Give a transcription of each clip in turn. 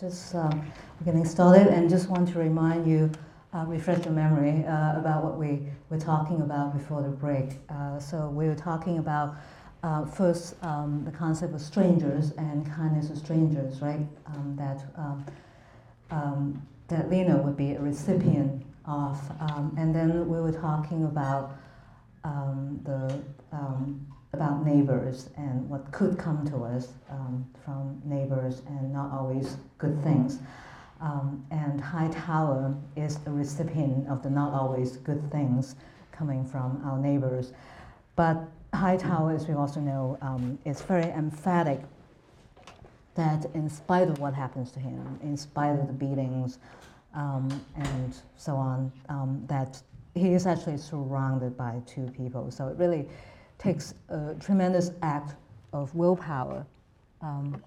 just um, getting started and just want to remind you, uh, refresh your memory uh, about what we were talking about before the break. Uh, so we were talking about uh, first um, the concept of strangers and kindness of strangers, right? Um, that um, um, that Lena would be a recipient of, um, and then we were talking about the about neighbors and what could come to us um, from neighbors and not always good things. Um, and Hightower is a recipient of the not always good things coming from our neighbors. But Hightower, as we also know, um, is very emphatic that in spite of what happens to him, in spite of the beatings um, and so on, um, that he is actually surrounded by two people. So it really takes a tremendous act of willpower. Um,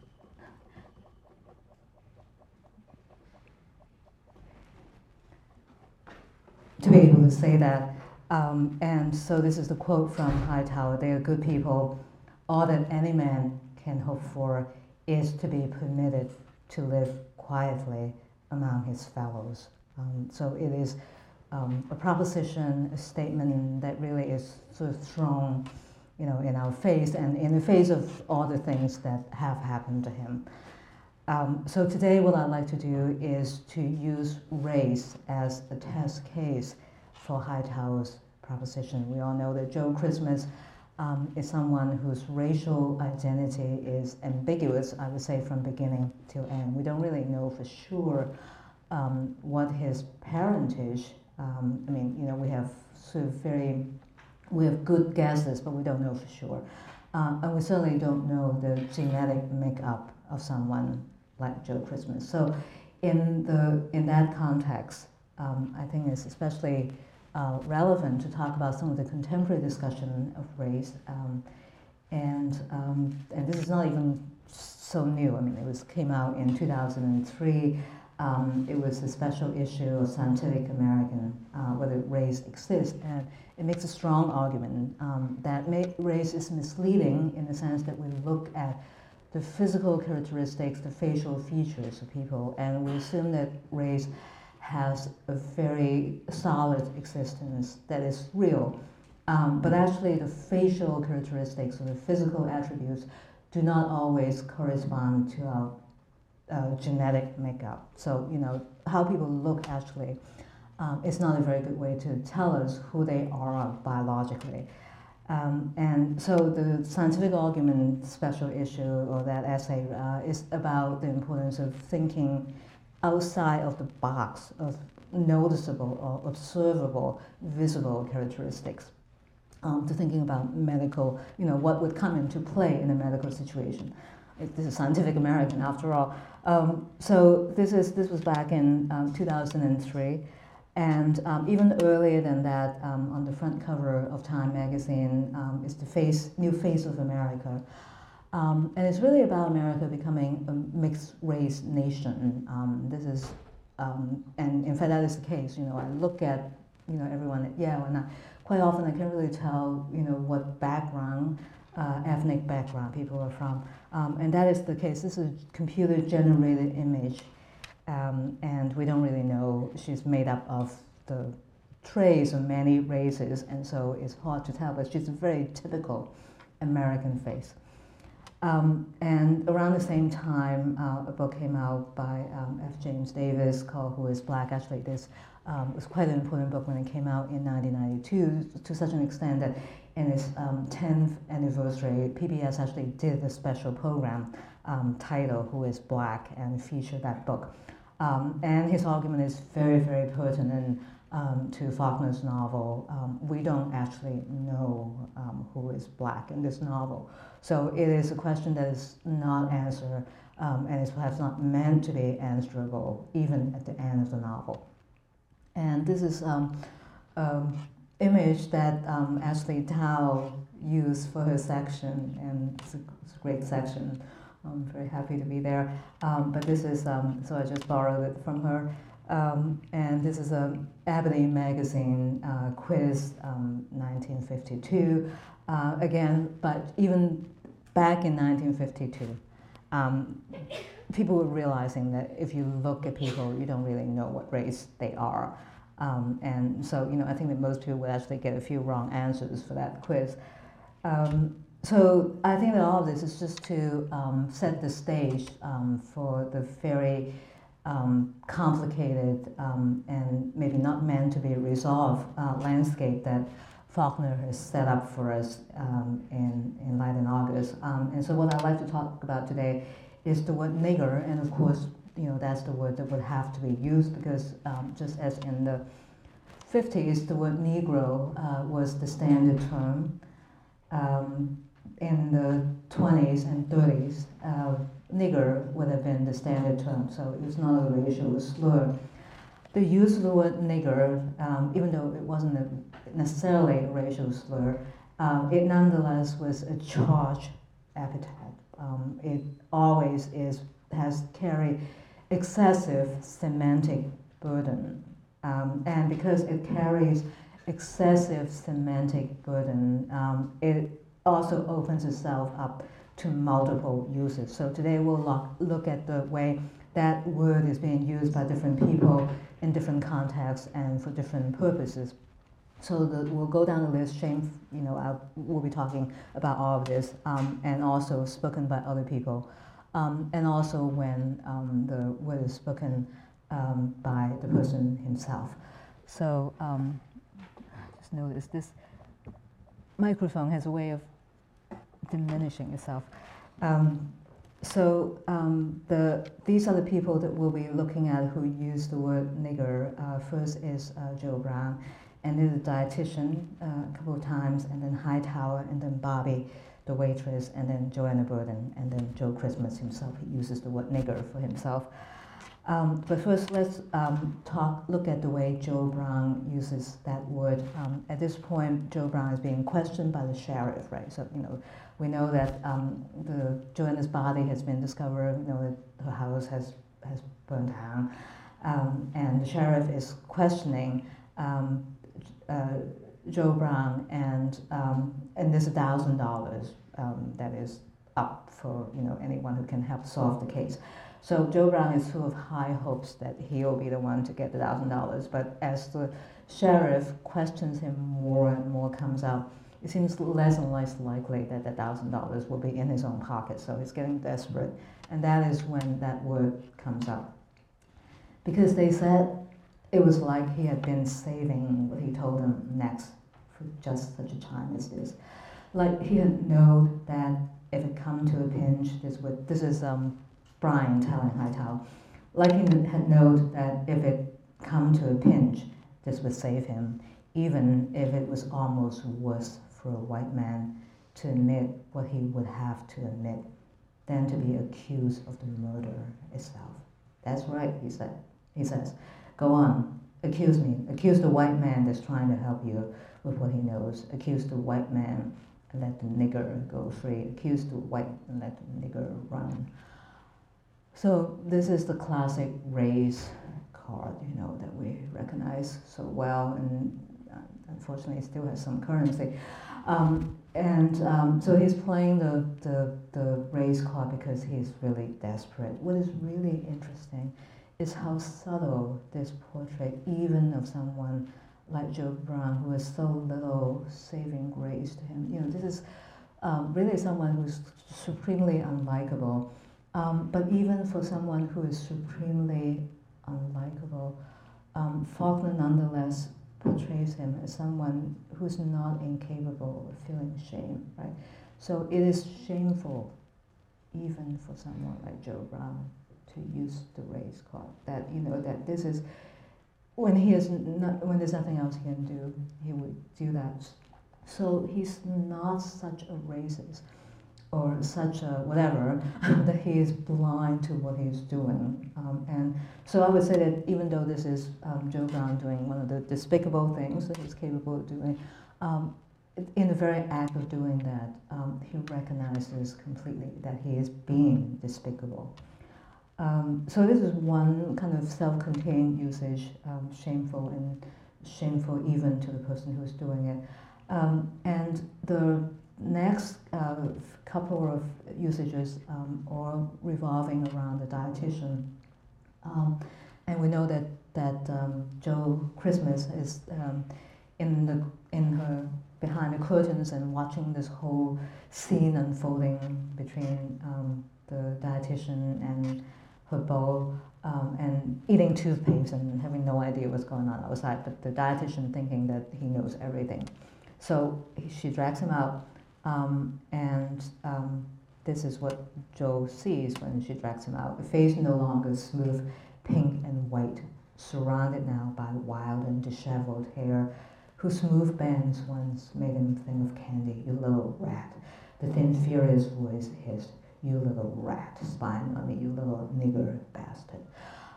to be able to say that. Um, and so this is the quote from Hightower They are good people. All that any man can hope for is to be permitted to live quietly among his fellows. Um, so it is um, a proposition, a statement that really is sort of thrown, you know, in our face and in the face of all the things that have happened to him. Um, so today, what I'd like to do is to use race as a test case for Hightower's proposition. We all know that Joe Christmas um, is someone whose racial identity is ambiguous, I would say, from beginning to end. We don't really know for sure um, what his parentage um, I mean, you know, we have sort of very, we have good guesses, but we don't know for sure. Uh, and we certainly don't know the genetic makeup of someone like Joe Christmas. So, in the in that context, um, I think it's especially uh, relevant to talk about some of the contemporary discussion of race. Um, and um, and this is not even so new. I mean, it was came out in 2003. Um, it was a special issue of Scientific American, uh, whether race exists, and it makes a strong argument um, that race is misleading in the sense that we look at the physical characteristics, the facial features of people, and we assume that race has a very solid existence that is real. Um, but actually, the facial characteristics or the physical attributes do not always correspond to our uh, genetic makeup. So, you know, how people look actually um, is not a very good way to tell us who they are biologically. Um, and so the scientific argument special issue or that essay uh, is about the importance of thinking outside of the box of noticeable or observable visible characteristics. Um, to thinking about medical, you know, what would come into play in a medical situation this is Scientific American after all. Um, so this is this was back in um, 2003, and um, even earlier than that, um, on the front cover of Time magazine um, is the face new face of America, and it's really about America becoming a mixed race nation. this is, and in fact that is the case. You know, I look at you know everyone at Yale, and I, quite often I can't really tell you know what background uh, ethnic background people are from. Um, and that is the case. This is a computer generated image. Um, and we don't really know. She's made up of the traits of many races, and so it's hard to tell, but she's a very typical American face. Um, and around the same time, uh, a book came out by um, F. James Davis called Who is Black. Actually, this um, was quite an important book when it came out in 1992, to such an extent that in its um, 10th anniversary, PBS actually did a special program um, titled Who is Black and featured that book. Um, and his argument is very, very pertinent um, to Faulkner's novel. Um, we don't actually know um, who is black in this novel. So it is a question that is not answered and is perhaps not meant to be answerable even at the end of the novel. And this is image that um, Ashley Tao used for her section, and it's a, it's a, great section. I'm very happy to be there. Um, but this is, um, so I just borrowed it from her. Um, and this is a Ebony magazine uh, quiz, 1952. Um, uh, again, but even back in 1952, um, people were realizing that if you look at people, you don't really know what race they are. Um, and so, you know, I think that most people would actually get a few wrong answers for that quiz. Um, so I think that all of this is just to um, set the stage um, for the very um, complicated um, and maybe not meant to be resolved uh, landscape that Faulkner has set up for us in, in Light in August. and so what I'd like to talk about today is the word nigger, and of course, you know, that's the word that would have to be used because um, just as in the 50s, the word Negro uh, was the standard term. Um, in the 20s and 30s, uh, nigger would have been the standard term, so it was not a racial slur. The use of the word nigger, um, even though it wasn't a, necessarily a racial slur, um, it nonetheless was a charged epithet. Um, it always is has carried excessive semantic burden. Um, and because it carries excessive semantic burden, um, it also opens itself up to multiple uses. So today we'll look, look at the way that word is being used by different people in different contexts and for different purposes. So the, we'll go down the list. Shane, you know, I'll, we'll be talking about all of this, um, and also spoken by other people, um, and also when um, the word is spoken um, by the person himself. So um, just notice this microphone has a way of diminishing itself. So um, the, these are the people that we'll be looking at who use the word nigger. Uh, first is uh, Joe Brown, and then the dietitian uh, a couple of times, and then Hightower, and then Bobbie, the waitress, and then Joanna Burden, and then Joe Christmas himself. He uses the word nigger for himself. Um, but first, let's um, talk, look at the way Joe Brown uses that word. Um, at this point, Joe Brown is being questioned by the sheriff, right? So, you know, we know that um, the Joanna's body has been discovered, you know, that her house has, has burned down. Um, and the sheriff is questioning um, uh, Joe Brown, and, and there's a thousand dollars um, that is up for, you know, anyone who can help solve the case. So Joe Brown is full of high hopes that he'll be the one to get the thousand dollars. But as the sheriff questions him more and more comes out, it seems less and less likely that the thousand dollars will be in his own pocket. So he's getting desperate, and that is when that word comes up. Because they said it was like he had been saving what he told them next for just such a time as this. Like he had known that if it come to a pinch, this would this is um, Byron telling Hightower, like he had known that if it come to a pinch, this would save him, even if it was almost worse for a white man to admit what he would have to admit than to be accused of the murder itself. That's right, he said. He says, go on, accuse me. Accuse the white man that's trying to help you with what he knows. Accuse the white man and let the nigger go free. Accuse the white and let the nigger run. So this is the classic race card, you know, that we recognize so well, and uh, unfortunately still has some currency. Um, and um, so he's playing the, the, the race card because he's really desperate. What is really interesting is how subtle this portrait, even of someone like Joe Brown, who has so little saving grace to him. You know, this is um, really someone who's supremely unlikable. Um, but even for someone who is supremely unlikable, um, Faulkner nonetheless portrays him as someone who's not incapable of feeling shame, right? So it is shameful, even for someone like Joe Brown, to use the race card. That you know that this is when he is not, when there's nothing else he can do, he would do that. So he's not such a racist or such a whatever, that he is blind to what he's doing. Um, and so I would say that even though this is um, Joe Brown doing one of the despicable things that he's capable of doing, um, in the very act of doing that, um, he recognizes completely that he is being despicable. Um, so this is one kind of self-contained usage, um, shameful and shameful even to the person who's doing it. and the next uh, couple of usages um, are revolving around the dietitian. Um, and we know that, that um, Joe Christmas is um, in, the, in her behind the curtains and watching this whole scene unfolding between um, the dietitian and her um, and eating toothpaste and having no idea what's going on outside, but the dietitian thinking that he knows everything. So he, she drags him out, um, and um, this is what Joe sees when she drags him out. The face no longer smooth, pink and white, surrounded now by wild and disheveled hair, whose smooth bands once made him think of candy, you little rat. The thin, furious voice hissed, you little rat, spying on me, you little nigger bastard.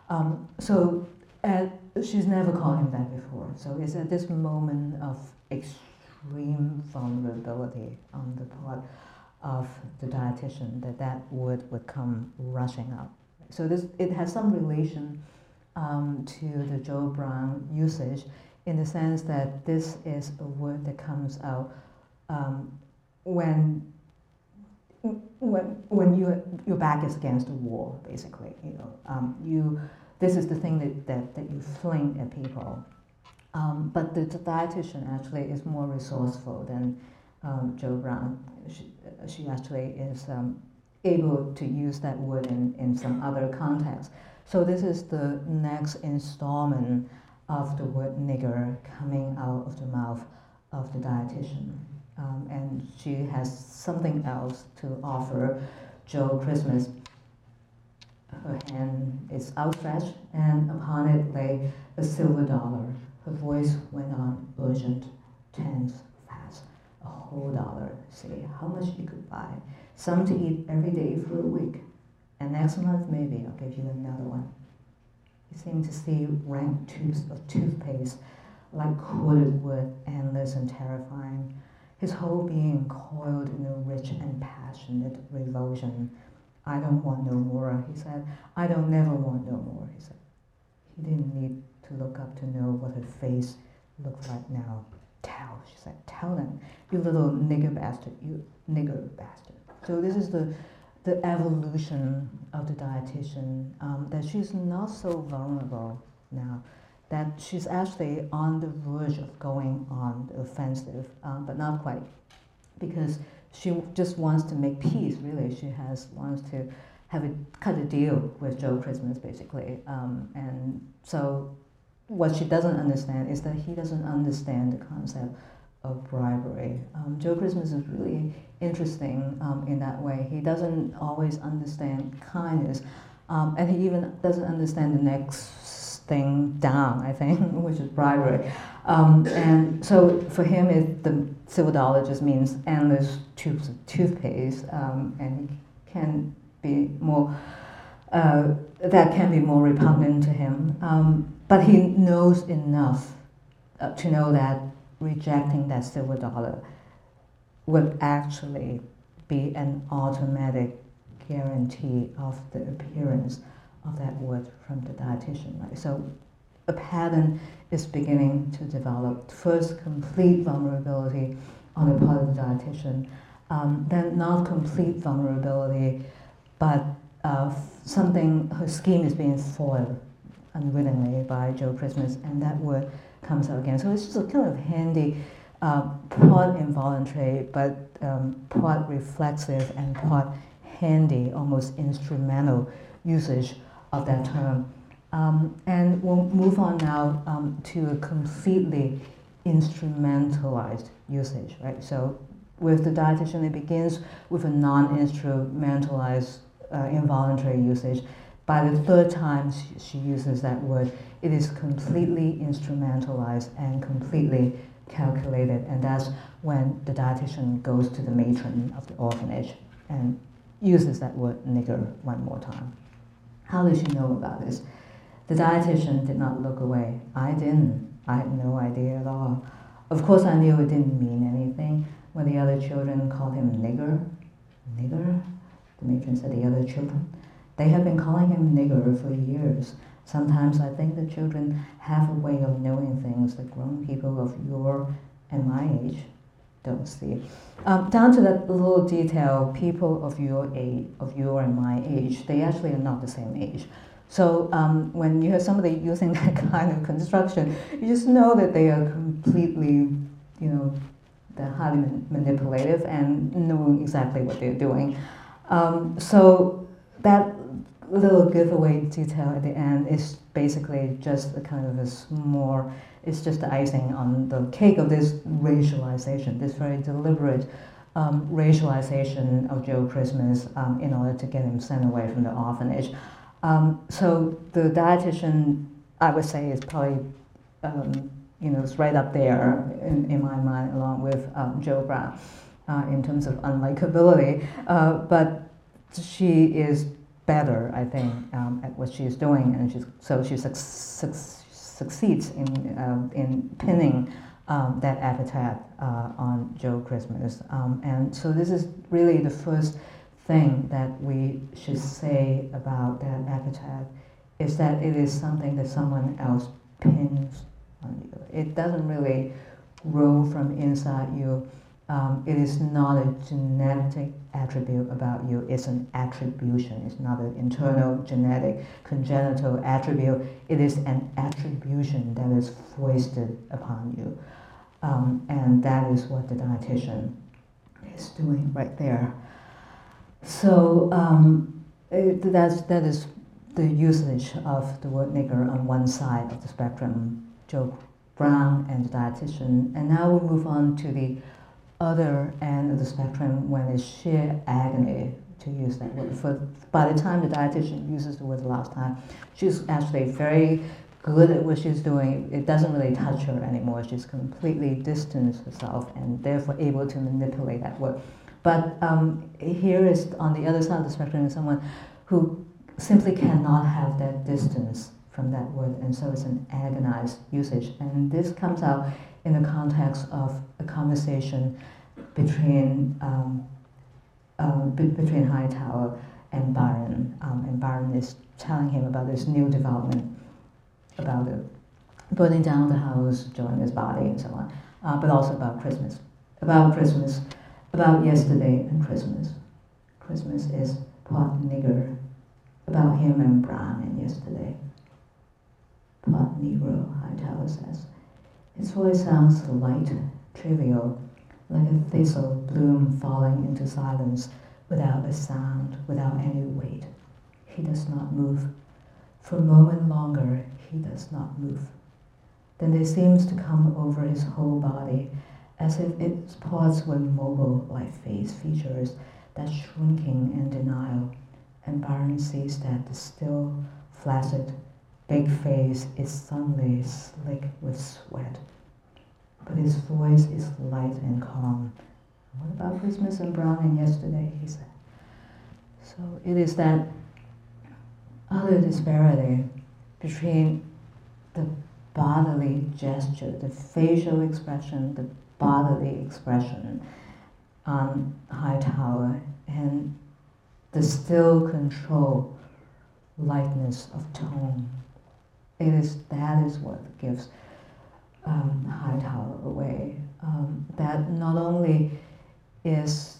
Um, so at, she's never called him that before. So it's at this moment of extreme vulnerability on the part of the dietitian that that word would come rushing up. So this it has some relation um, to the Joe Brown usage in the sense that this is a word that comes out um, when when when you your back is against the wall, basically. You know, um, you this is the thing that, that, that you fling at people. Um, but the, the, dietitian actually is more resourceful than um, Joe Brown. She, she actually is um, able to use that word in, in some other context. So this is the next installment of the word nigger coming out of the mouth of the dietitian. Um, and she has something else to offer Joe Christmas. Her hand is outstretched, and upon it lay a silver dollar. Her voice went on urgent, tense, fast. A whole dollar. Say how much you could buy. Some to eat every day for a week. And next month, maybe I'll give you another one. He seemed to see rank tubes of toothpaste, like coated wood, endless and terrifying his whole being coiled in a rich and passionate revulsion. I don't want no more, he said. I don't never want no more, he said. He didn't need to look up to know what her face looked like now. Tell, she said, tell them, you little nigger bastard, you nigger bastard. So this is the the evolution of the dietitian, um, that she's not so vulnerable now that she's actually on the verge of going on the offensive, um, but not quite, because she just wants to make peace. Really, she has wants to have a cut a deal with Joe Christmas, basically, um, and so what she doesn't understand is that he doesn't understand the concept of bribery. Um, Joe Christmas is really interesting um, in that way. He doesn't always understand kindness, um, and he even doesn't understand the next thing down, I think, which is bribery. Um, and so for him, it, the silver dollar just means endless tubes of toothpaste, um, and can be more, uh, that can be more repugnant to him. Um, but he knows enough uh, to know that rejecting that silver dollar would actually be an automatic guarantee of the appearance of that word from the dietitian. Right? So a pattern is beginning to develop. First, complete vulnerability on the part of the dietitian, um, then not complete vulnerability, but uh, something, her scheme is being foiled unwittingly by Joe Christmas, and that word comes out again. So it's just a kind of handy, uh, part involuntary, but um, part reflexive and part handy, almost instrumental usage of that term. Um, and we'll move on now um, to a completely instrumentalized usage, right? So with the dietitian, it begins with a non-instrumentalized uh, involuntary usage. By the third time she, she uses that word, it is completely instrumentalized and completely calculated, and that's when the dietitian goes to the matron of the orphanage and uses that word nigger one more time. How did she know about this? The dietitian did not look away. I didn't. I had no idea at all. Of course, I knew it didn't mean anything when the other children called him nigger. Nigger? The matron said the other children. They have been calling him nigger for years. Sometimes I think the children have a way of knowing things that grown people of your and my age don't see. Um, down to that little detail, people of your age, of your and my age, they actually are not the same age. So um, when you have somebody using that kind of construction, you just know that they are completely, you know, they're highly manipulative and knowing exactly what they're doing. Um, so that little giveaway detail at the end is basically just a kind of a small, it's just the icing on the cake of this racialization, this very deliberate um, racialization of Joe Christmas um, in order to get him sent away from the orphanage. Um, so the dietitian, I would say, is probably, um, you know, it's right up there in, in my mind, along with um, Joe Brown, uh, in terms of unlikability. Uh, but she is better, I think, um, at what she's doing, and she's, so she su- su- succeeds in, um, in pinning um, that epithet uh, on Joe Christmas. Um, and so this is really the first thing that we should say about that epithet, is that it is something that someone else pins on you. It doesn't really grow from inside you um, it is not a genetic attribute about you, it's an attribution. It's not an internal genetic congenital attribute. It is an attribution that is foisted upon you. Um, and that is what the dietitian is doing right there. So um, it, that's, that is the usage of the word nigger on one side of the spectrum, Joe Brown and the dietitian. And now we move on to the other end of the spectrum when it's sheer agony to use that word. For, by the time the dietitian uses the word the last time, she's actually very good at what she's doing. It doesn't really touch her anymore. She's completely distanced herself and therefore able to manipulate that word. But um, here is on the other side of the spectrum is someone who simply cannot have that distance from that word, and so it's an agonized usage. And this comes out in the context of a conversation between um, um, be- between Hightower and Byron, um, and Byron is telling him about this new development about the burning down the house, joining his body, and so on, uh, but also about Christmas, about Christmas, about yesterday and Christmas. Christmas is pot nigger, about him and Brown and yesterday. Pot Negro, Hightower says. His voice sounds light, trivial, like a thistle bloom falling into silence without a sound, without any weight. He does not move. For a moment longer, he does not move. Then there seems to come over his whole body, as if its parts were mobile like face features, that shrinking and denial. And Byron sees that the still, flaccid, big face is suddenly slick with sweat. But his voice is light and calm. What about Christmas and Browning yesterday? He said. So it is that other disparity between the bodily gesture, the facial expression, the bodily expression on Hightower, and the still control lightness of tone it is that is what gives um, away. Um, that not only is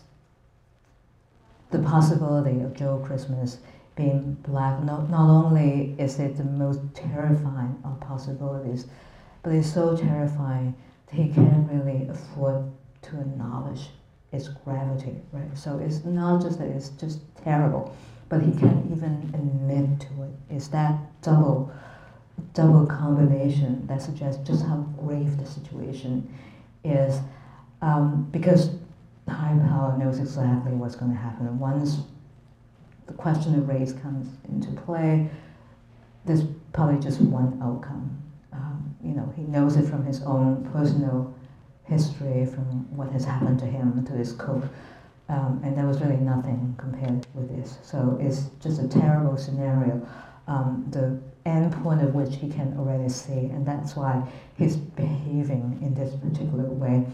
the possibility of Joe Christmas being black, not, not only is it the most terrifying of possibilities, but it's so terrifying that he can't really afford to acknowledge its gravity, right? So it's not just that it's just terrible, but he can't even admit to it. It's that double double combination that suggests just how grave the situation is. Um, because high power knows exactly what's going to happen. And Once the question of race comes into play, there's probably just one outcome. Um, you know, he knows it from his own personal history, from what has happened to him, to his cook. Um, and there was really nothing compared with this. So it's just a terrible scenario. Um, the end point of which he can already see, and that's why he's behaving in this particular way.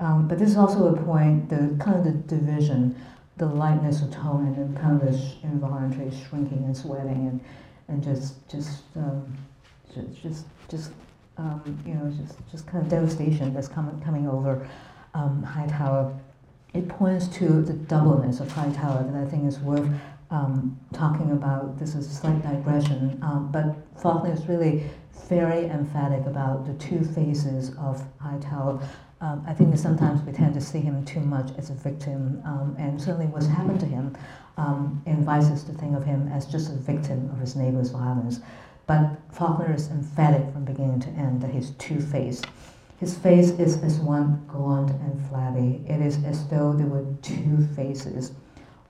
Um, but this is also a point, the kind of division, the lightness of tone, and then kind of this involuntary shrinking and sweating, and and just just um, just just, just um, you know just just kind of devastation that's coming coming over um, Hightower, it points to the doubleness of Hightower that I think is worth um, talking about. This is slight digression, um, but Faulkner is really very emphatic about the two faces of Hightower. Um, I think that sometimes we tend to see him too much as a victim, um, and certainly what's happened to him um, invites us to think of him as just a victim of his neighbor's violence. But Faulkner is emphatic from beginning to end that he's two-faced. His face is as one gaunt and flabby. It is as though there were two faces,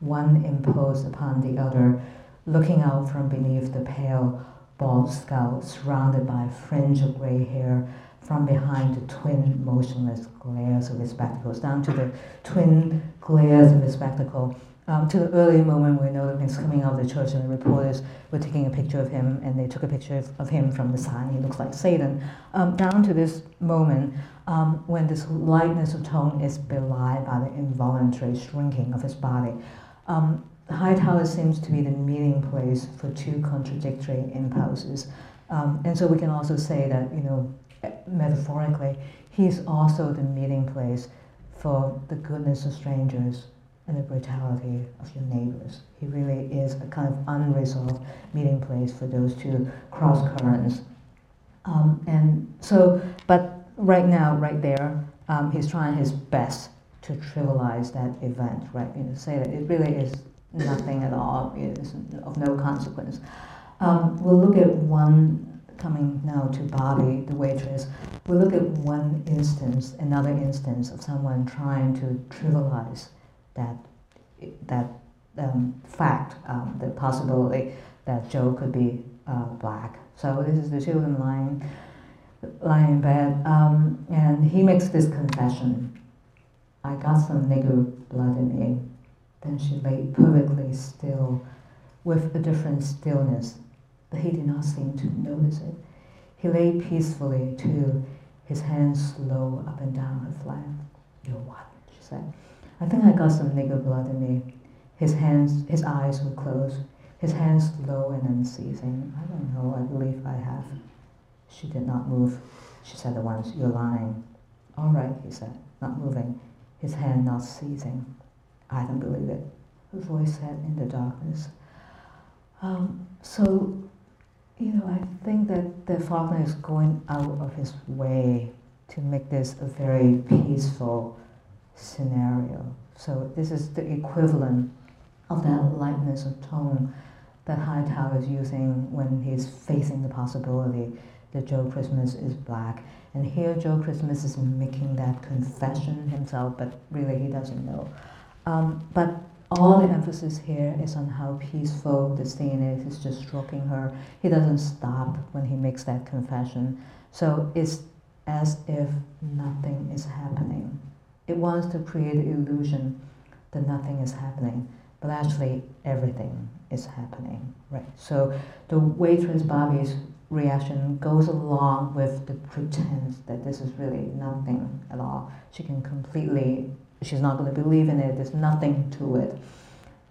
one imposed upon the other, looking out from beneath the pale, bald skull, surrounded by a fringe of gray hair, from behind the twin motionless glares of his spectacles, down to the twin glares of his spectacle um, to the early moment know that he's coming out of the church and the reporters were taking a picture of him and they took a picture of, of him from the side. He looks like Satan. Um, down to this moment um, when this lightness of tone is belied by the involuntary shrinking of his body. Um, Hightower seems to be the meeting place for two contradictory impulses. Um, and so we can also say that, you know, metaphorically, he's also the meeting place for the goodness of strangers and the brutality of your neighbors. He really is a kind of unresolved meeting place for those two cross currents. Um, and so, but right now, right there, um, he's trying his best to trivialize that event, right? You know, say that it really is nothing at all, it is of no consequence. Um, we'll look at one coming now to Bobbie, the waitress, we'll look at one instance, another instance of someone trying to trivialize that that um, fact, um, the possibility that Joe could be uh, black. So this is the children lying, lying in bed, um, and he makes this confession. I got some nigger blood in me. Then she lay perfectly still, with a different stillness, but he did not seem to notice it. He lay peacefully too, his hands slow up and down her flank. You're what? she said. I think I got some nigger blood in me. His hands, his eyes were closed, his hands low and unceasing. I don't know, I believe I have. She did not move. She said at once, You're lying. All right, he said, not moving, his hand not ceasing. I don't believe it. Her voice said in the darkness. Um, so, you know, I think that the Faulkner is going out of his way to make this a very peaceful scenario. So this is the equivalent of that lightness of tone that Hightower is using when he's facing the possibility that Joe Christmas is black. And here Joe Christmas is making that confession himself, but really he doesn't know. Um, but all the emphasis here is on how peaceful the scene is. He's just stroking her. He doesn't stop when he makes that confession. So it's as if nothing is happening. It wants to create the illusion that nothing is happening, but actually everything is happening, right? So the waitress Bobbie's reaction goes along with the pretense that this is really nothing at all. She can completely, she's not going to believe in it, there's nothing to it.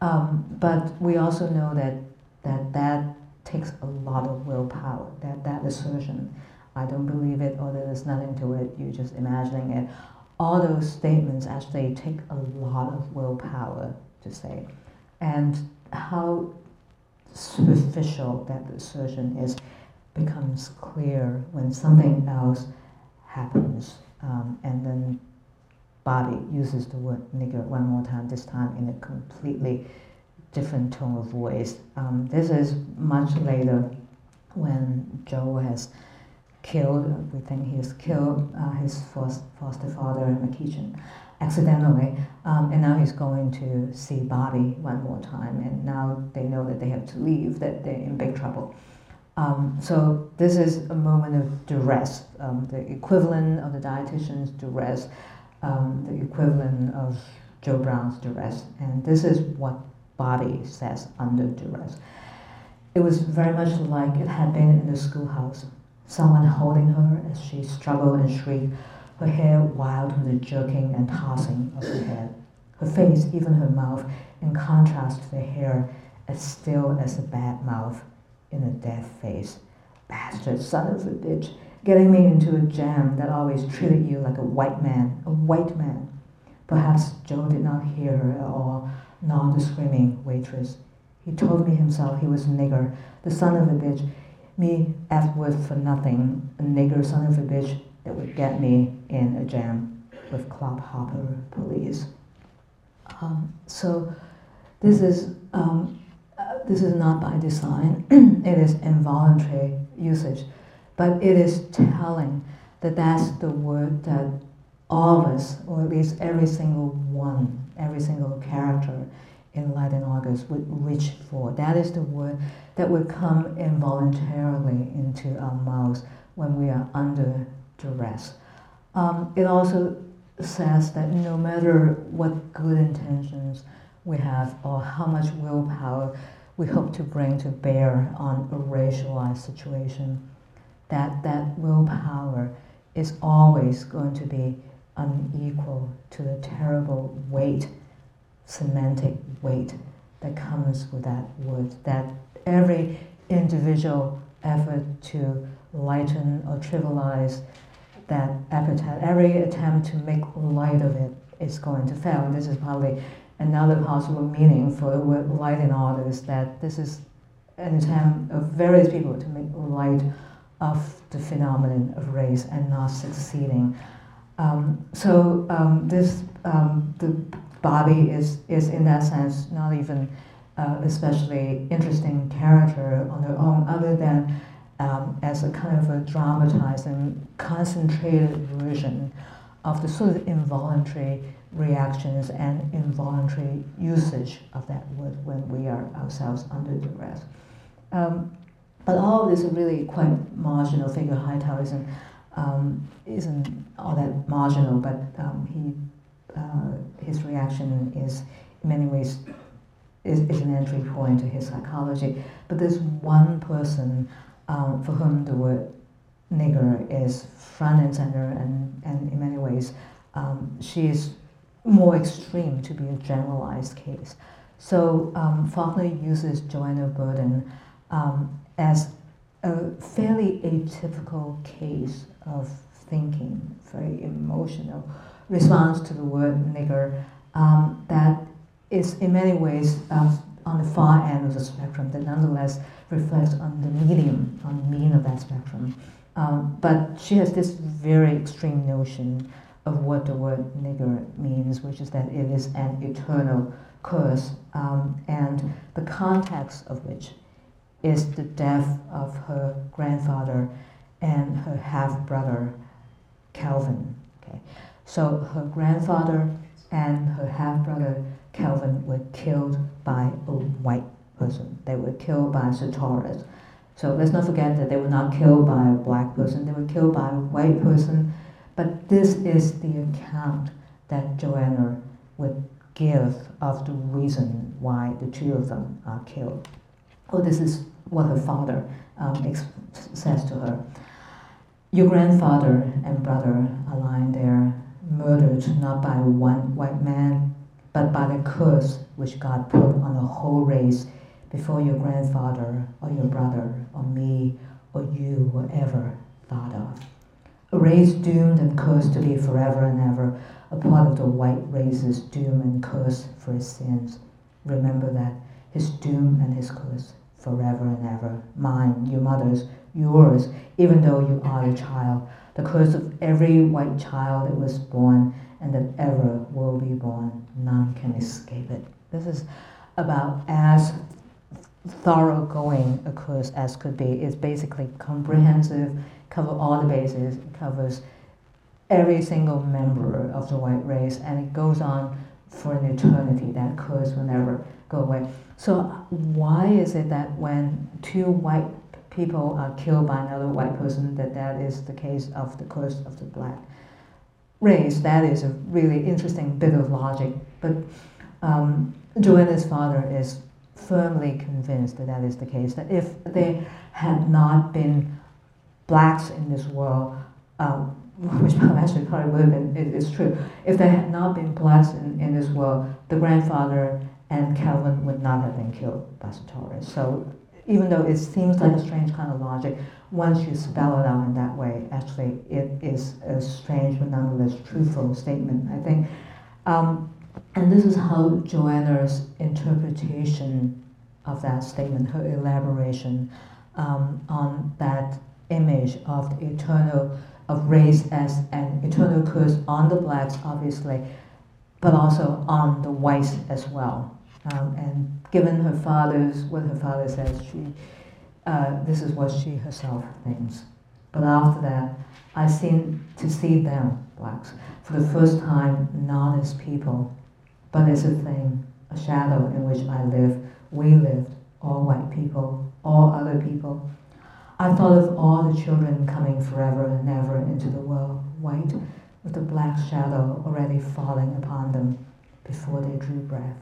Um, but we also know that, that that takes a lot of willpower, that, that assertion. I don't believe it or there's nothing to it, you're just imagining it all those statements actually take a lot of willpower to say. And how superficial that assertion is becomes clear when something else happens. Um, and then Bobbie uses the word nigger one more time, this time in a completely different tone of voice. Um, this is much later when Joe has killed, we think he has killed uh, his foster father in the kitchen accidentally, um, and now he's going to see Bobbie one more time, and now they know that they have to leave, that they're in big trouble. Um, so this is a moment of duress, um, the equivalent of the dietitian's duress, um, the equivalent of Joe Brown's duress, and this is what Bobbie says under duress. It was very much like it had been in the schoolhouse. Someone holding her as she struggled and shrieked, her hair wild with the jerking and tossing of her head. Her face, even her mouth, in contrast to the hair, as still as a bad mouth in a death face. Bastard son of a bitch, getting me into a jam that always treated you like a white man, a white man. Perhaps Joe did not hear her at all, nor the screaming waitress. He told me himself he was a nigger, the son of a bitch, me worth for nothing, a nigger son of a bitch that would get me in a jam with clodhopper police. Um, so this is um, this is not by design. it is involuntary usage, but it is telling that that's the word that all of us, or at least every single one, every single character in Light in August would reach for. That is the word that would come involuntarily into our mouths when we are under duress. Um, it also says that no matter what good intentions we have or how much willpower we hope to bring to bear on a racialized situation, that that willpower is always going to be unequal to the terrible weight, semantic weight that comes with that word. That every individual effort to lighten or trivialize that epithet, every attempt to make light of it is going to fail. This is probably another possible meaning for the word light in is that this is an attempt of various people to make light of the phenomenon of race and not succeeding. Um, so um, this um, the Bobbie is is in that sense not even uh, especially interesting character on their own, other than um, as a kind of a dramatized and concentrated version of the sort of involuntary reactions and involuntary usage of that word when we are ourselves under duress. Um, but all of this is really quite marginal figure. Hightower isn't, um, isn't all that marginal, but um, he, uh, his reaction is in many ways is, is an entry point to his psychology. But there's one person um, for whom the word nigger is front and center, and, and in many ways, um, she is more extreme to be a generalized case. So um, Faulkner uses Joanna Burden um, as a fairly atypical case of thinking, very emotional response to the word nigger um, that is in many ways uh, on the far end of the spectrum that nonetheless reflects on the medium, on the mean of that spectrum. Um, but she has this very extreme notion of what the word nigger means, which is that it is an eternal curse, um, and the context of which is the death of her grandfather and her half brother, Calvin. Okay. So her grandfather and her half brother, Calvin, were killed by a white person. They were killed by Sartoris. So let's not forget that they were not killed by a black person, they were killed by a white person. But this is the account that Joanna would give of the reason why the two of them are killed. Oh, this is what her father um, ex- says to her. Your grandfather and brother are lying there, murdered not by one white man, but by the curse which God put on the whole race before your grandfather or your brother or me or you were ever thought of. Race doomed and cursed to be forever and ever, a part of the white race's doom and curse for his sins. Remember that, his doom and his curse forever and ever. Mine, your mother's, yours, even though you are a child. The curse of every white child that was born and that ever will be born. None can escape it. This is about as thoroughgoing a curse as could be. It's basically comprehensive, cover all the bases, it covers every single member of the white race, and it goes on for an eternity. That course will never go away. So why is it that when two white people are killed by another white person, that that is the case of the curse of the black race? That is a really interesting bit of logic. But um, Joanna's father is firmly convinced that that is the case. That if there had not been blacks in this world, um, which actually probably would have been, it, it's true. If there had not been blacks in, in this world, the grandfather and Calvin would not have been killed by Sartoris. So even though it seems like a strange kind of logic, once you spell it out in that way, actually it is a strange but nonetheless truthful statement, I think. Um, and this is how Joanna's interpretation of that statement, her elaboration um, on that image of the eternal, of race as an eternal curse on the blacks, obviously, but also on the whites as well. Um, and given her father's, what her father says, she, uh, this is what she herself thinks. But after that, I seem to see them, blacks, for the first time not as people, but as a thing, a shadow in which I live, we lived, all white people, all other people. I thought of all the children coming forever and ever into the world, white, with the black shadow already falling upon them before they drew breath.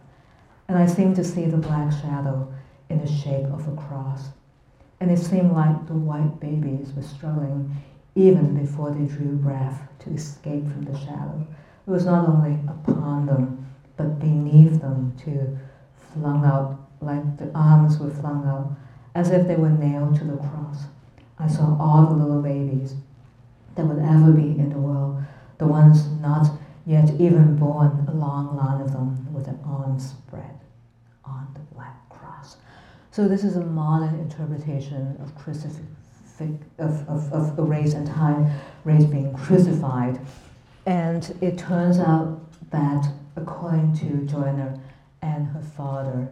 And I seemed to see the black shadow in the shape of a cross. And it seemed like the white babies were struggling even before they drew breath to escape from the shadow. It was not only upon them, but beneath them too, flung out like the arms were flung out, as if they were nailed to the cross. I saw all the little babies that would ever be in the world, the ones not yet even born, a long line of them with their arms spread on the black cross. So this is a modern interpretation of crucifix, of, of, of the race and time race being crucified. And it turns out that according to Joanna and her father,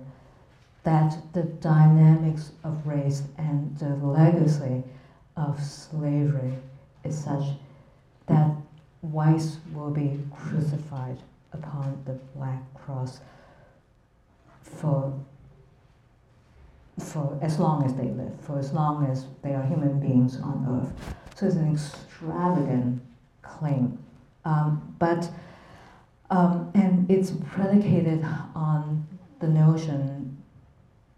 that the dynamics of race and the legacy of slavery is such that whites will be crucified upon the black cross for for as long as they live, for as long as they are human beings on earth. So it's an extravagant claim. Um, but um, and it's predicated on the notion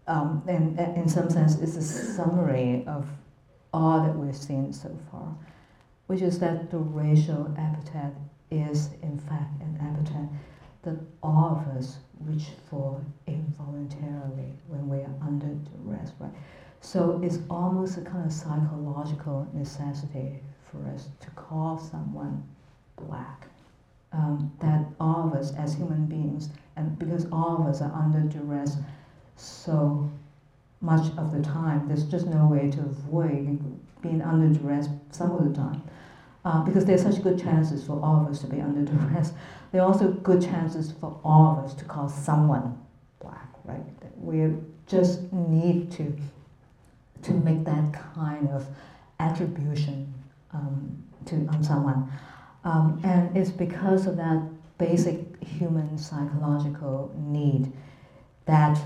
um, and in some sense, it's a summary of all that we've seen so far, which is that the racial epithet is, in fact, an epithet that all of us reach for involuntarily when we are under duress, right? So it's almost a kind of psychological necessity for us to call someone black. Um, that all of us as human beings, and because all of us are under duress, so much of the time. There's just no way to avoid being under duress some of the time. Uh, because there's such good chances for all of us to be under duress. There are also good chances for all of us to call someone black, right? We just need to, to make that kind of attribution um, to on someone. Um, and it's because of that basic human psychological need that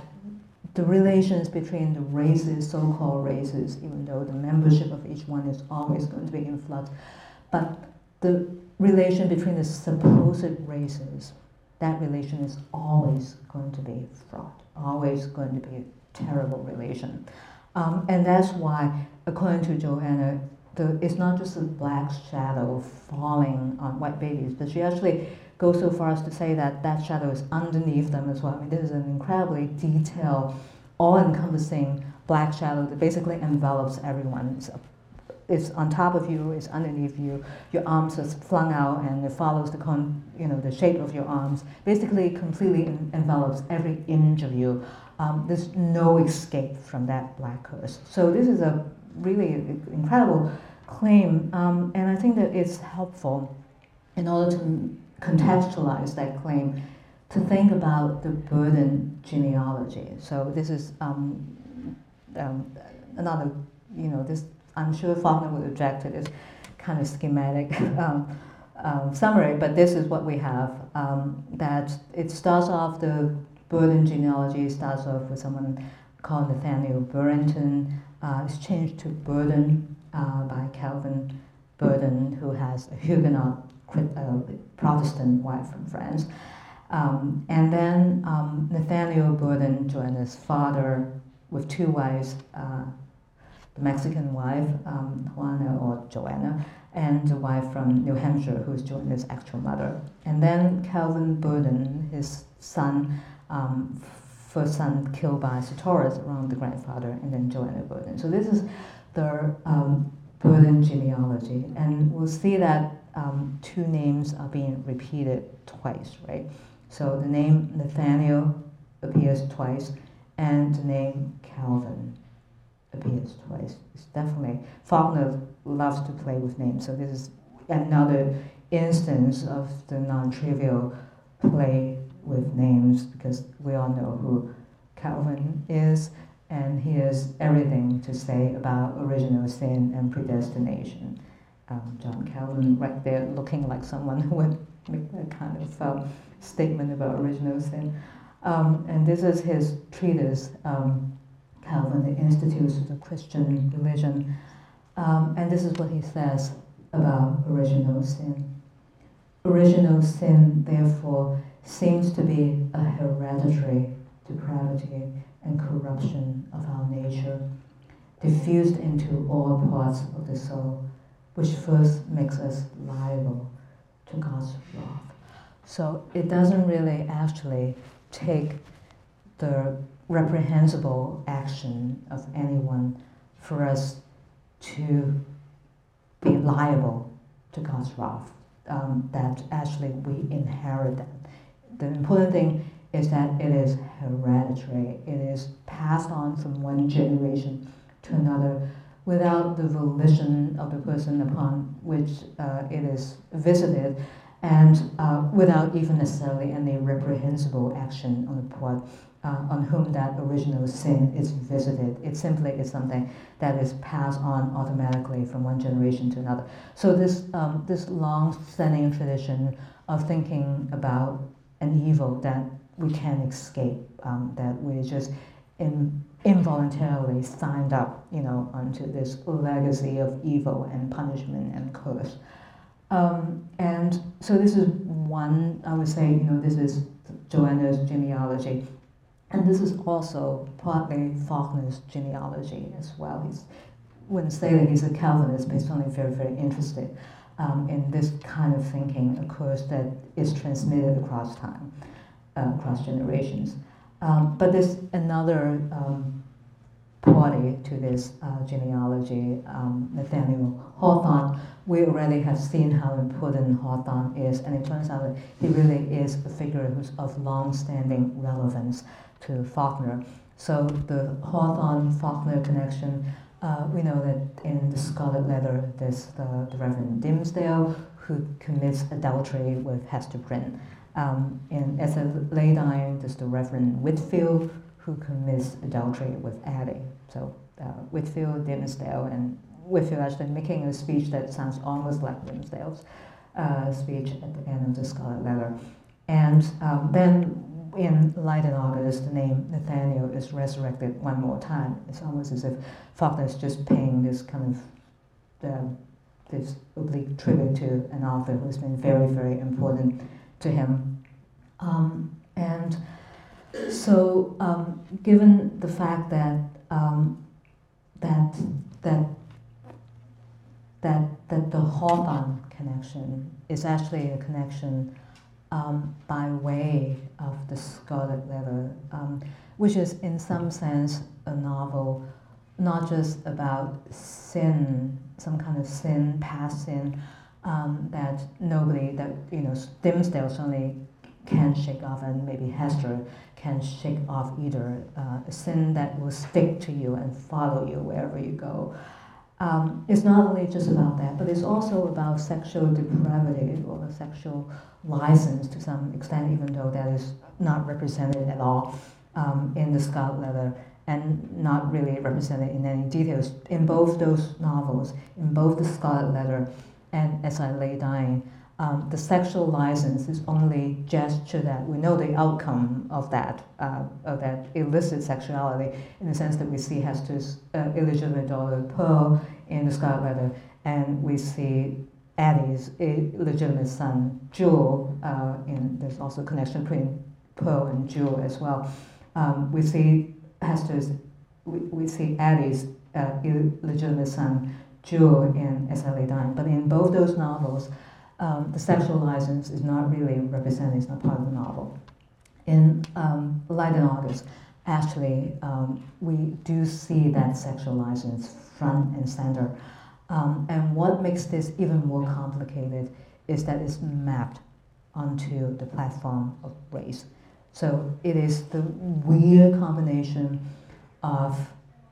the relations between the races, so-called races, even though the membership of each one is always going to be in flux, but the relation between the supposed races, that relation is always going to be fraught, always going to be a terrible relation. Um, and that's why, according to Joanna, the, it's not just a black shadow falling on white babies, but she actually goes so far as to say that that shadow is underneath them as well. I mean, this is an incredibly detailed, all-encompassing black shadow that basically envelops everyone. It's, it's, on top of you, it's underneath you. Your arms are flung out, and it follows the con, you know, the shape of your arms. Basically, completely envelops every inch of you. Um, there's no escape from that black curse. So this is a really incredible claim, um, and I think that it's helpful in order to contextualize that claim to think about the burden genealogy. So this is um, um, another, you know, this I'm sure Faulkner would object to this kind of schematic um, um, summary, but this is what we have. Um, that it starts off the burden genealogy starts off with someone called Nathaniel Burrington. Uh, it's changed to Burden uh, by Calvin Burden, who has a Huguenot uh, Protestant wife from France. Um, and then um, Nathaniel Burden joined his father with two wives, uh, the Mexican wife, um, Juana or Joanna, and the wife from New Hampshire who's joined his actual mother. And then Calvin Burden, his son, um, first son killed by Sartoris around the grandfather, and then Joanna Burden. So this is the um, Burden genealogy, and we'll see that um, two names are being repeated twice, right? So the name Nathaniel appears twice, and the name Calvin appears twice. It's definitely Faulkner loves to play with names, so this is another instance of the non-trivial play with names because we all know who Calvin is, and he has everything to say about original sin and predestination. Um, John Calvin, right there, looking like someone who would make that kind of uh, statement about original sin. Um, and this is his treatise, um, Calvin, the Institutes of the Christian Religion. Um, and this is what he says about original sin. Original sin, therefore, seems to be a hereditary depravity and corruption of our nature, diffused into all parts of the soul, which first makes us liable to God's wrath. So it doesn't really actually take the reprehensible action of anyone for us to be liable to God's wrath. Um, that actually we inherit that. The important thing is that it is hereditary. It is passed on from one generation to another without the volition of the person upon which uh, it is visited and uh, without even necessarily any reprehensible action on the part uh, on whom that original sin is visited. It simply is something that is passed on automatically from one generation to another. So this um, this long-standing tradition of thinking about an evil that we can't escape, um, that we just in, involuntarily signed up, you know, onto this legacy of evil and punishment and curse. Um, and so this is one, I would say, you know, this is Joanna's genealogy. And this is also partly Faulkner's genealogy as well. He wouldn't say that he's a Calvinist, but he's very, very interested um, in this kind of thinking, occurs that is transmitted across time, uh, across generations. Um, but there's another um, party to this uh, genealogy, um, Nathaniel Hawthorne. We already have seen how important Hawthorne is, and it turns out that he really is a figure who's of long-standing relevance to Faulkner. So the Hawthorne-Faulkner connection, uh, we know that in the Scarlet Letter, there's the, the Reverend Dimmesdale who commits adultery with Hester Prynne. Um, in As I Lay Dying, there's the Reverend Whitfield who commits adultery with Addie. So uh, Whitfield, Dimmesdale, and Whitfield actually making a speech that sounds almost like Dimmesdale's uh, speech at the end of the Scarlet Letter. And um, then in Light in August, the name Nathaniel is resurrected one more time. It's almost as if Faulkner is just paying this kind of uh, this oblique tribute to an author who's been very, very important to him. Um, and so, um, given the fact that um, that that that that the Hawthorne connection is actually a connection um, by way of the Scarlet Letter, um, which is in some sense a novel not just about sin, some kind of sin, past sin, um, that nobody, that, you know, Dimmesdale certainly can shake off, and maybe Hester can shake off either. Uh, a sin that will stick to you and follow you wherever you go. Um, it's not only just about that, but it's also about sexual depravity or sexual license to some extent, even though that is not represented at all um, in the Scarlet Letter and not really represented in any details. In both those novels, in both the Scarlet Letter and As I Lay Dying, um, the sexual license is only gesture that we know the outcome of that, uh, of that illicit sexuality, in the sense that we see Hester's uh, illegitimate daughter Pearl in the Scarlet Letter, and we see Addie's illegitimate son Jewel. Uh, in there's also a connection between Pearl and Jewel as well. Um, we see Hester's, we, we see Addie's uh, illegitimate son Jewel in Lay Dying, but in both those novels um, the sexual license is not really represented, it's not part of the novel. In um, Light in August, actually, um, we do see that sexual license front and center. Um, and what makes this even more complicated is that it's mapped onto the platform of race. So it is the weird combination of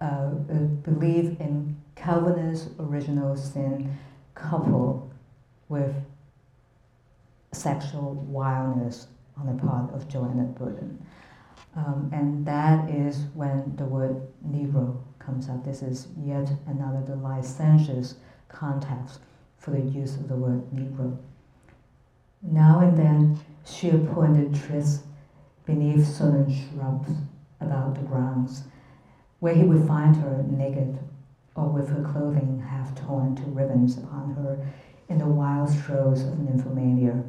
uh, belief in Calvinist original sin coupled with sexual wildness on the part of Joanna Burden. Um, and that is when the word Negro comes up. This is yet another the licentious context for the use of the word Negro. Now and then she appointed trysts beneath certain shrubs about the grounds, where he would find her naked or with her clothing half torn to ribbons upon her in the wild throes of nymphomania,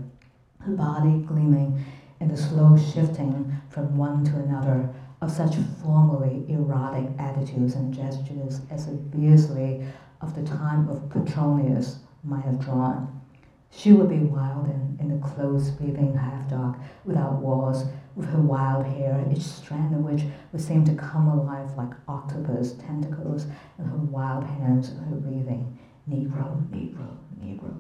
her body gleaming in the slow shifting from one to another of such formally erotic attitudes and gestures as Beardsley of the time of Petronius might have drawn. She would be wild and in a close breathing half dark, without walls, with her wild hair, each strand of which would seem to come alive like octopus tentacles, and her wild hands her breathing, Negro, Negro, Negro.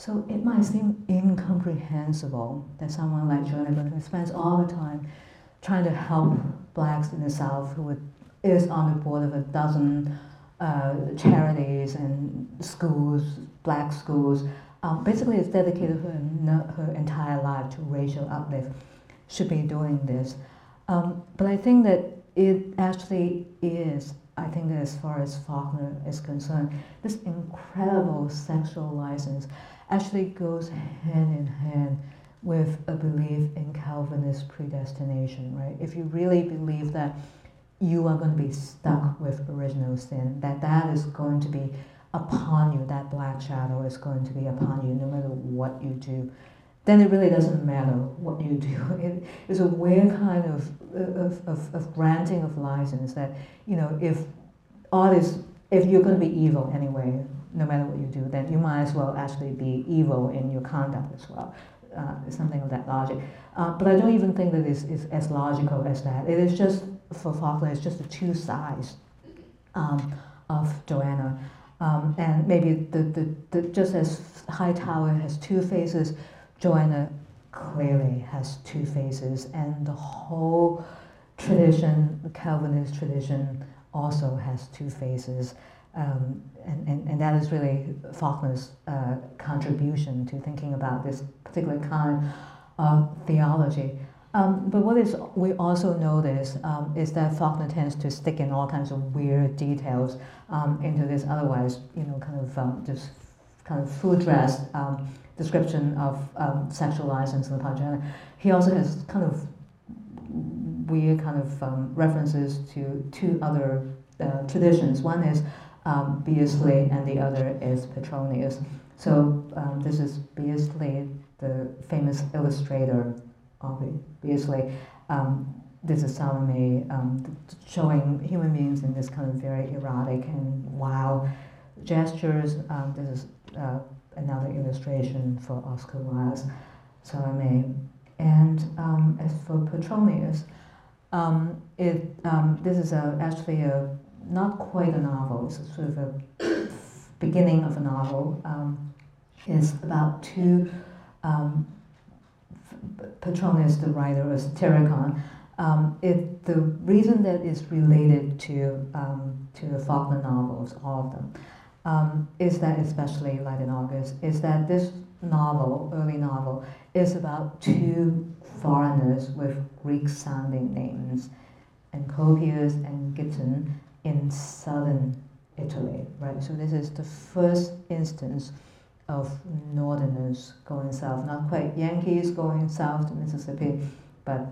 So it might seem incomprehensible that someone like Jonathan, who spends all the time trying to help blacks in the South, who is on the board of a dozen uh, charities and schools, black schools, um, basically has dedicated her, her entire life to racial uplift, should be doing this. Um, but I think that it actually is I think that as far as Faulkner is concerned, this incredible sexual license actually goes hand in hand with a belief in Calvinist predestination, right? If you really believe that you are going to be stuck with original sin, that that is going to be upon you, that black shadow is going to be upon you no matter what you do, then it really doesn't matter what you do. It is a weird kind of, of, of, of granting of license that, you know, if all this, if you're going to be evil anyway, no matter what you do, then you might as well actually be evil in your conduct as well. Uh, something of that logic. Uh, but I don't even think that it's, it's as logical as that. It is just, for Faulkner, it's just the two sides um, of Joanna. Um, and maybe the, the, the, just as Hightower has two faces, Joanna clearly has two faces. And the whole tradition, the Calvinist tradition, also has two faces. Um, and, and, and that is really Faulkner's uh, contribution to thinking about this particular kind of theology. Um, but what is we also notice um, is that Faulkner tends to stick in all kinds of weird details um, into this otherwise, you know, kind of um, just kind of full dress um, description of sexual license the Pajana. He also has kind of weird kind of references to two other uh, traditions. One is um, Beardsley, and the other is Petronius. So um, this is Beardsley, the famous illustrator of Beardsley. Um, this is Salome um, showing human beings in this kind of very erotic and wild gestures. Um, this is uh, another illustration for Oscar Wilde's Salome. And um, as for Petronius, it, this is a, actually a not quite a novel. It's sort of a beginning of a novel. Um, it's about two. Um, Petronius, the writer, of Satyricon. Um, it, the reason that is related to um, to the Faulkner novels, all of them, um, is that especially Light in August, is that this novel, early novel, is about two foreigners with Greek-sounding names, and Encolpius and Giton, in southern Italy, right? So this is the first instance of northerners going south, not quite Yankees going south to Mississippi, but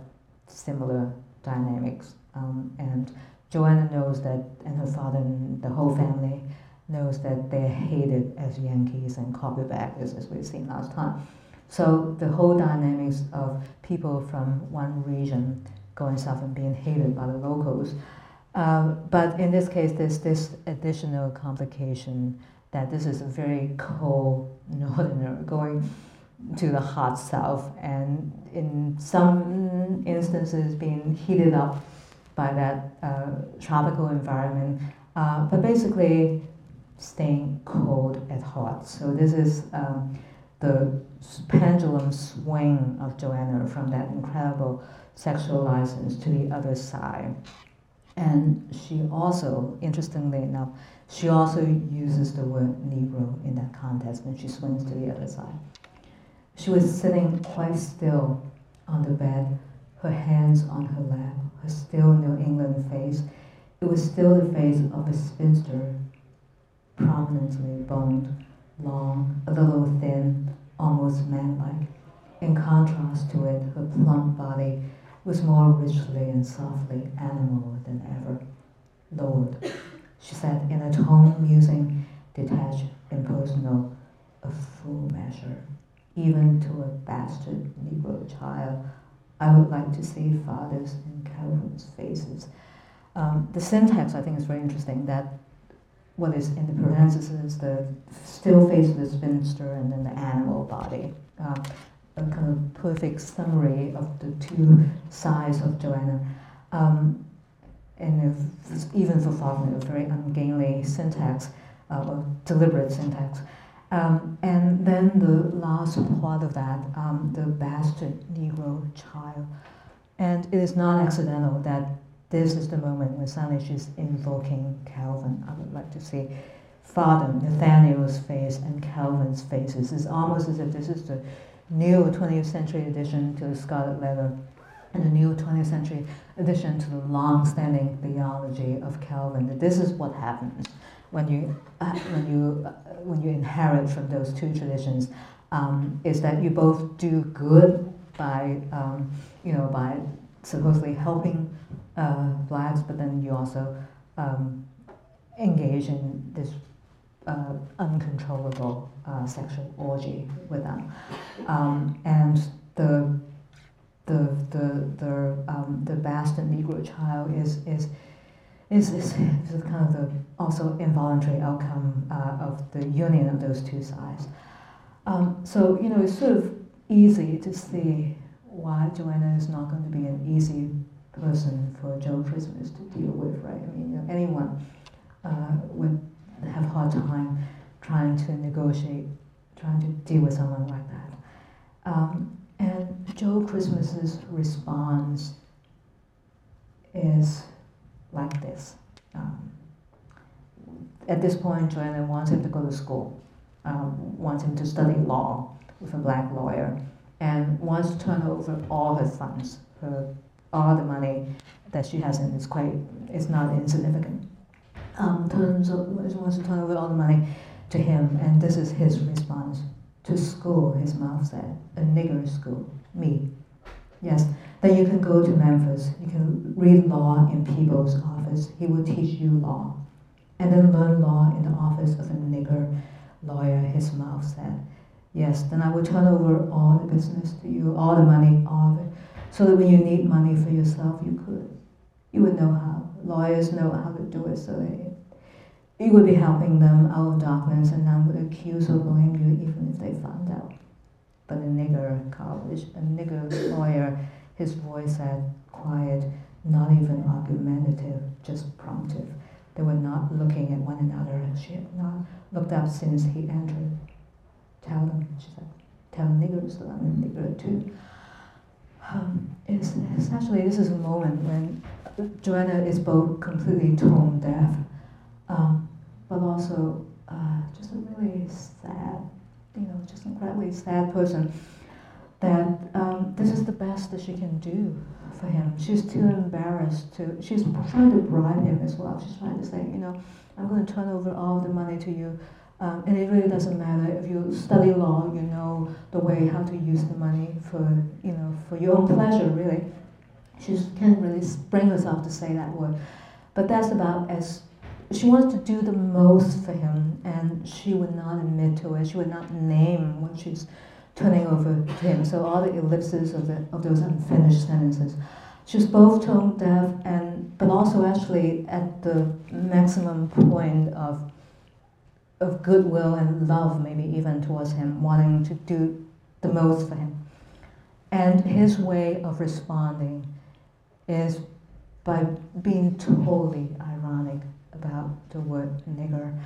similar dynamics. Um, and Joanna knows that, and her father and the whole family knows that they're hated as Yankees and carpetbaggers, as we've seen last time. So the whole dynamics of people from one region going south and being hated by the locals um, but in this case, there's this additional complication that this is a very cold northerner going to the hot south, and in some instances being heated up by that uh, tropical environment, uh, but basically staying cold at heart. So this is um, the pendulum swing of Joanna from that incredible sexual license to the other side. And she also, interestingly enough, she also uses the word Negro in that context when she swings to the other side. She was sitting quite still on the bed, her hands on her lap, her still New England face. It was still the face of a spinster, prominently boned, long, a little thin, almost manlike. In contrast to it, her plump body was more richly and softly animal than ever. Lord, she said in a tone musing, detached, impersonal, a full measure. Even to a bastard Negro child, I would like to see fathers in Calvin's faces. Um, the syntax, I think, is very interesting. That what is in the parentheses, the still face of the spinster, and then the animal body. Uh, a kind of perfect summary of the two sides of Joanna. Um, and if, even for Faulkner, a very ungainly syntax, uh, or deliberate syntax. Um, and then the last part of that, um, the bastard Negro child. And it is not accidental that this is the moment when suddenly is invoking Calvin. I would like to see Father Nathaniel's face and Calvin's faces. It's almost as if this is the new 20th century addition to the Scarlet Letter and the new 20th century addition to the long-standing theology of Calvin. That this is what happens when you uh, when you uh, when you inherit from those two traditions um, is that you both do good by um, you know by supposedly helping uh, blacks, but then you also um, engage in this uh, uncontrollable uh, sexual orgy with them. Um, and the the the the um, the bastard Negro child is is is, is, kind of the also involuntary outcome uh, of the union of those two sides. Um, so you know it's sort of easy to see why Joanna is not going to be an easy person for Joe Christmas to deal with, right? I mean, you know, anyone uh, would have a hard time trying to negotiate, trying to deal with someone like that. Um, and Joe Christmas's response is like this. Um, at this point, Joanna wants him to go to school, um, wants him to study law with a black lawyer, and wants to turn over all her funds, her, all the money that she has in is quite, it's not insignificant um, turns wants to turn over all the money to him, and this is his response. To school, his mouth said, a nigger school, me. Yes, then you can go to Memphis, you can read law in Peebles' office, he will teach you law. And then learn law in the office of a nigger lawyer, his mouth said. Yes, then I will turn over all the business to you, all the money, all of it, so that when you need money for yourself, you could. You would know how. Lawyers know how to do it, so they you would be helping them out of darkness and none would accuse or blame you even if they found out. But a nigger college, a nigger lawyer, his voice said quiet, not even argumentative, just promptive. They were not looking at one another. She had not looked up since he entered. Tell them, she said. Tell niggers that I'm a nigger too. Um, it's, essentially, this is a moment when Joanna is both completely tone deaf um, but also uh, just a really sad, you know, just incredibly sad person. That um, this is the best that she can do for him. She's too embarrassed to. She's trying to bribe him as well. She's trying to say, you know, I'm going to turn over all the money to you. Um, and it really doesn't matter if you study law, you know the way how to use the money for, you know, for your own pleasure, really. She can't really bring herself to say that word. But that's about as she wants to do the most for him, and she would not admit to it. She would not name what she's turning over to him. So all the ellipses of, the, of those unfinished sentences. She's both tone deaf and, but also actually at the maximum point of, of goodwill and love, maybe even towards him, wanting to do the most for him. And his way of responding is by being totally ironic about the word nigger.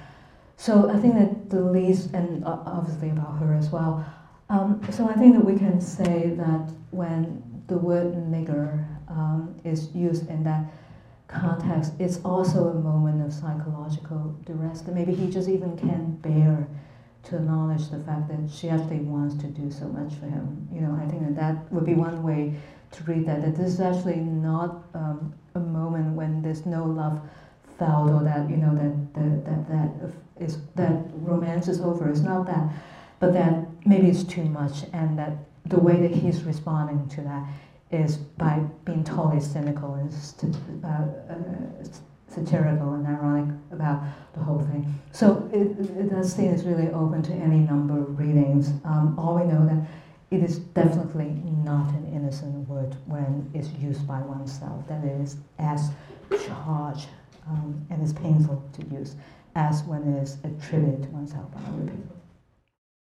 So I think that the least, and obviously about her as well. Um, so I think that we can say that when the word nigger um, is used in that context, it's also a moment of psychological duress that maybe he just even can't bear to acknowledge the fact that she actually wants to do so much for him. You know, I think that that would be one way to read that. That this is actually not um, a moment when there's no love felt or that you know that that that, that is that romance is over. It's not that, but that maybe it's too much, and that the way that he's responding to that is by being totally cynical and st- uh, uh, satirical and ironic about the whole thing. So it, it, that scene is really open to any number of readings. Um, all we know that it is definitely not an innocent word when it's used by oneself. That it is as charged um, and is painful to use as when it is attributed to oneself by other people.